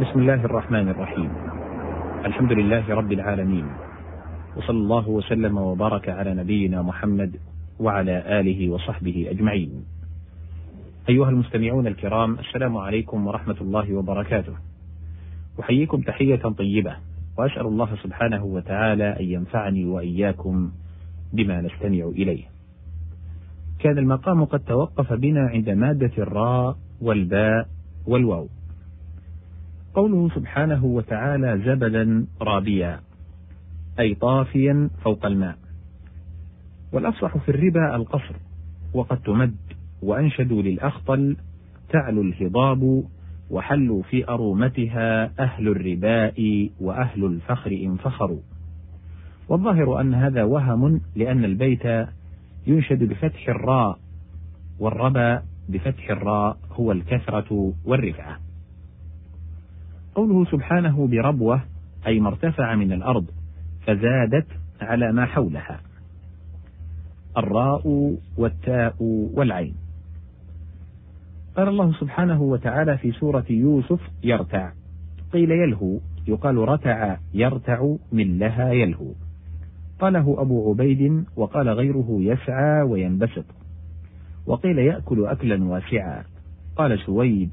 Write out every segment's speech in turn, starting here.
بسم الله الرحمن الرحيم. الحمد لله رب العالمين. وصلى الله وسلم وبارك على نبينا محمد وعلى آله وصحبه أجمعين. أيها المستمعون الكرام السلام عليكم ورحمة الله وبركاته. أحييكم تحية طيبة وأسأل الله سبحانه وتعالى أن ينفعني وإياكم بما نستمع إليه. كان المقام قد توقف بنا عند مادة الراء والباء والواو. قوله سبحانه وتعالى زبدا رابيا أي طافيا فوق الماء. والأفصح في الربا القصر وقد تمد وأنشدوا للأخطل تعلو الهضاب وحلوا في أرومتها أهل الرباء وأهل الفخر إن فخروا. والظاهر أن هذا وهم لأن البيت ينشد بفتح الراء والربا بفتح الراء هو الكثرة والرفعة. قوله سبحانه بربوة أي ما ارتفع من الأرض فزادت على ما حولها. الراء والتاء والعين. قال الله سبحانه وتعالى في سورة يوسف يرتع. قيل يلهو. يقال رتع يرتع من لها يلهو. قاله أبو عبيد وقال غيره يسعى وينبسط. وقيل يأكل أكلا واسعا. قال سويد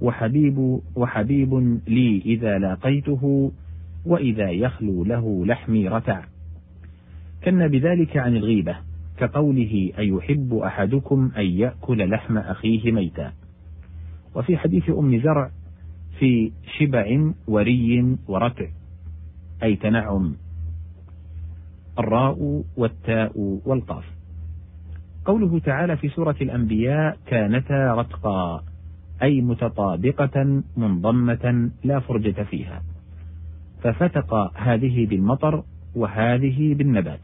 وحبيب وحبيب لي إذا لاقيته وإذا يخلو له لحمي رتع. كن بذلك عن الغيبة كقوله أيحب أحدكم أن يأكل لحم أخيه ميتا. وفي حديث أم زرع في شبع وري ورتع أي تنعم. الراء والتاء والقاف. قوله تعالى في سورة الأنبياء كانتا رتقا. أي متطابقة منضمة لا فرجة فيها. ففتق هذه بالمطر وهذه بالنبات.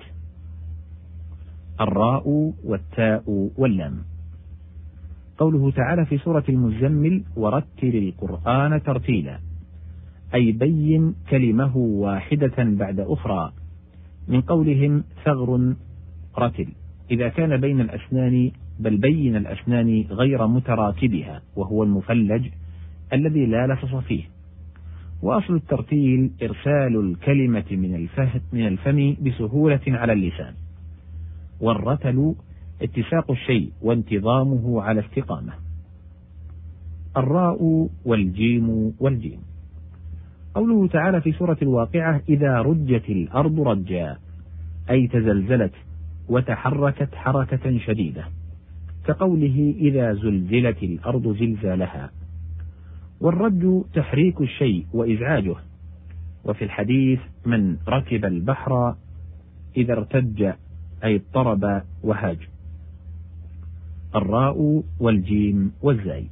الراء والتاء واللام. قوله تعالى في سورة المزمل ورتل القرآن ترتيلا أي بين كلمه واحدة بعد أخرى. من قولهم ثغر رتل. إذا كان بين الأسنان بل بين الأسنان غير متراكبها وهو المفلج الذي لا لفظ فيه. وأصل الترتيل إرسال الكلمة من الفهم, من الفم بسهولة على اللسان. والرتل اتساق الشيء وانتظامه على استقامة. الراء والجيم والجيم. قوله تعالى في سورة الواقعة إذا رجت الأرض رجا أي تزلزلت وتحركت حركة شديدة. كقوله إذا زلزلت الأرض زلزالها. والرد تحريك الشيء وإزعاجه. وفي الحديث من ركب البحر إذا ارتج أي اضطرب وهاج. الراء والجيم والزاي.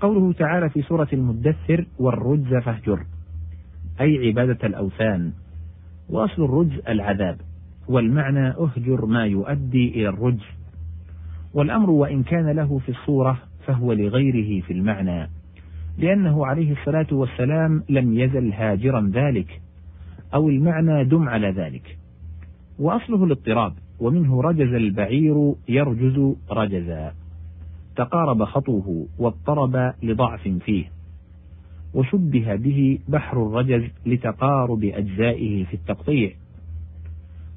قوله تعالى في سورة المدثر والرجز فاهجر أي عبادة الأوثان. وأصل الرجز العذاب. والمعنى أهجر ما يؤدي إلى الرجز والأمر وإن كان له في الصورة فهو لغيره في المعنى لأنه عليه الصلاة والسلام لم يزل هاجرا ذلك أو المعنى دم على ذلك. وأصله الاضطراب ومنه رجز البعير يرجز رجزا. تقارب خطوه واضطرب لضعف فيه. وشبه به بحر الرجز لتقارب أجزائه في التقطيع.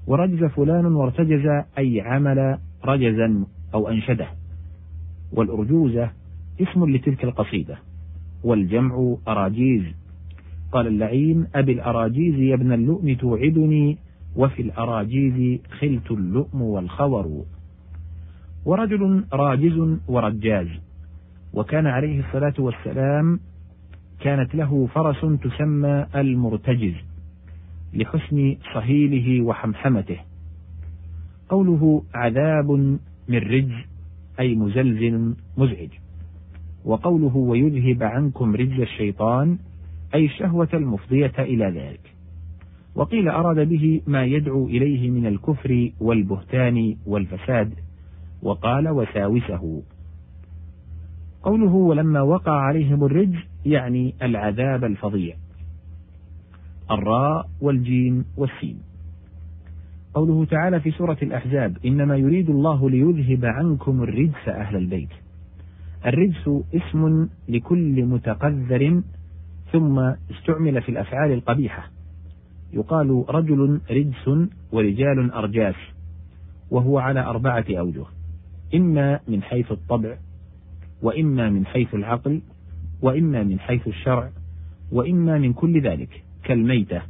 ورجز فلان وارتجز أي عمل رجزا أو أنشده. والأرجوزة اسم لتلك القصيدة. والجمع أراجيز. قال اللعين أبي الأراجيز يا ابن اللؤم توعدني وفي الأراجيز خلت اللؤم والخور. ورجل راجز ورجاز. وكان عليه الصلاة والسلام كانت له فرس تسمى المرتجز لحسن صهيله وحمحمته. قوله عذاب من رجز أي مزلزل مزعج. وقوله ويذهب عنكم رجز الشيطان أي الشهوة المفضية إلى ذلك. وقيل أراد به ما يدعو إليه من الكفر والبهتان والفساد وقال وساوسه. قوله ولما وقع عليهم الرجز يعني العذاب الفظيع. الراء والجيم والسين. قوله تعالى في سورة الأحزاب إنما يريد الله ليذهب عنكم الرجس أهل البيت. الرجس اسم لكل متقذر ثم استعمل في الأفعال القبيحة. يقال رجل رجس ورجال أرجاس وهو على أربعة أوجه إما من حيث الطبع وإما من حيث العقل وإما من حيث الشرع وإما من كل ذلك كالميتة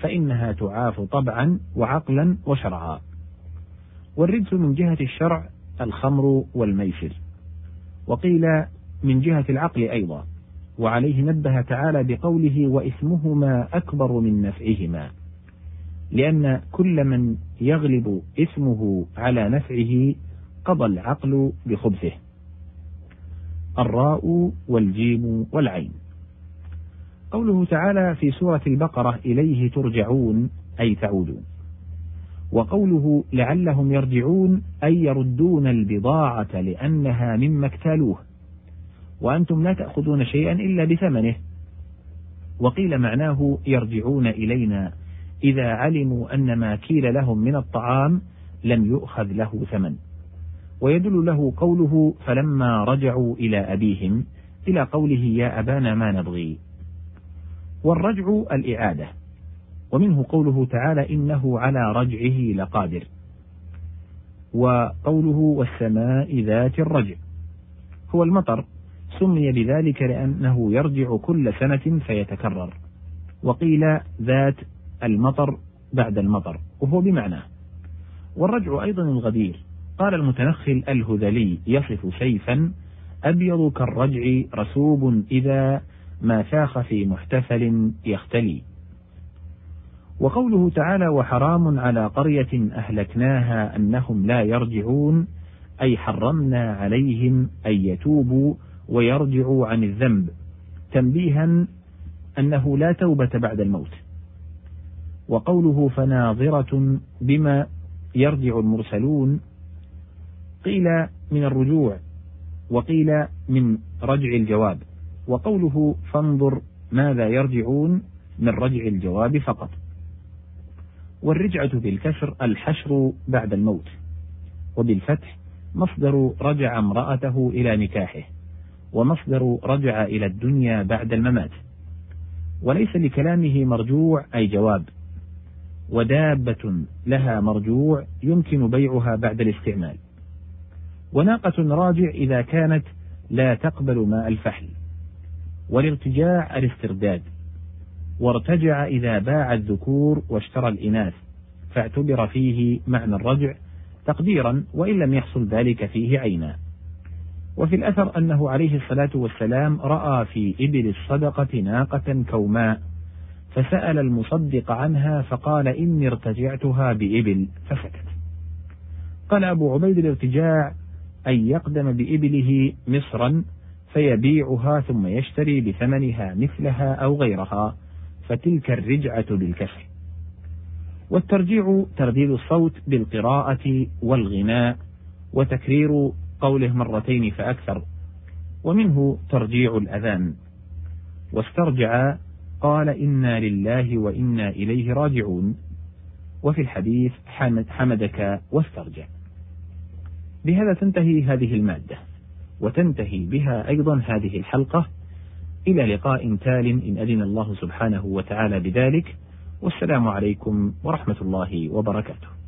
فإنها تعاف طبعا وعقلا وشرعا. والرجس من جهة الشرع الخمر والميسر. وقيل من جهة العقل أيضا. وعليه نبه تعالى بقوله وإثمهما أكبر من نفعهما. لأن كل من يغلب إثمه على نفعه قضى العقل بخبثه. الراء والجيم والعين. قوله تعالى في سورة البقرة إليه ترجعون أي تعودون. وقوله لعلهم يرجعون أي يردون البضاعة لأنها مما اكتالوه. وأنتم لا تأخذون شيئا إلا بثمنه. وقيل معناه يرجعون إلينا إذا علموا أن ما كيل لهم من الطعام لم يؤخذ له ثمن. ويدل له قوله فلما رجعوا إلى أبيهم إلى قوله يا أبانا ما نبغي. والرجع الإعادة. ومنه قوله تعالى إنه على رجعه لقادر. وقوله والسماء ذات الرجع. هو المطر سمي بذلك لأنه يرجع كل سنة فيتكرر. وقيل ذات المطر بعد المطر وهو بمعناه والرجع أيضا الغدير. قال المتنخل الهذلي يصف سيفا أبيض كالرجع رسوب إذا ما شاخ في محتفل يختلي. وقوله تعالى وحرام على قرية أهلكناها أنهم لا يرجعون أي حرمنا عليهم أن يتوبوا ويرجعوا عن الذنب تنبيها أنه لا توبة بعد الموت. وقوله فناظرة بما يرجع المرسلون قيل من الرجوع وقيل من رجع الجواب. وقوله فانظر ماذا يرجعون من رجع الجواب فقط. والرجعة بالكسر الحشر بعد الموت وبالفتح مصدر رجع امرأته إلى نكاحه ومصدر رجع إلى الدنيا بعد الممات. وليس لكلامه مرجوع أي جواب ودابة لها مرجوع يمكن بيعها بعد الاستعمال. وناقة راجع إذا كانت لا تقبل ماء الفحل. والارتجاع الاسترداد. وارتجع إذا باع الذكور واشترى الإناث فاعتبر فيه معنى الرجع تقديرا وإن لم يحصل ذلك فيه عينا. وفي الأثر أنه عليه الصلاة والسلام رأى في إبل الصدقة ناقة كوماء فسأل المصدق عنها فقال إني ارتجعتها بإبل فسكت. قال أبو عبيد الارتجاع أن يقدم بإبله مصرا فيبيعها ثم يشتري بثمنها مثلها أو غيرها فتلك الرجعة بالكسر والترجيع ترديد الصوت بالقراءة والغناء وتكرير قوله مرتين فأكثر ومنه ترجيع الأذان. واسترجع قال إنا لله وإنا إليه راجعون. وفي الحديث حمد حمدك واسترجع. بهذا تنتهي هذه المادة. وتنتهي بها أيضا هذه الحلقة. إلى لقاء تال إن أذن الله سبحانه وتعالى بذلك. والسلام عليكم ورحمة الله وبركاته.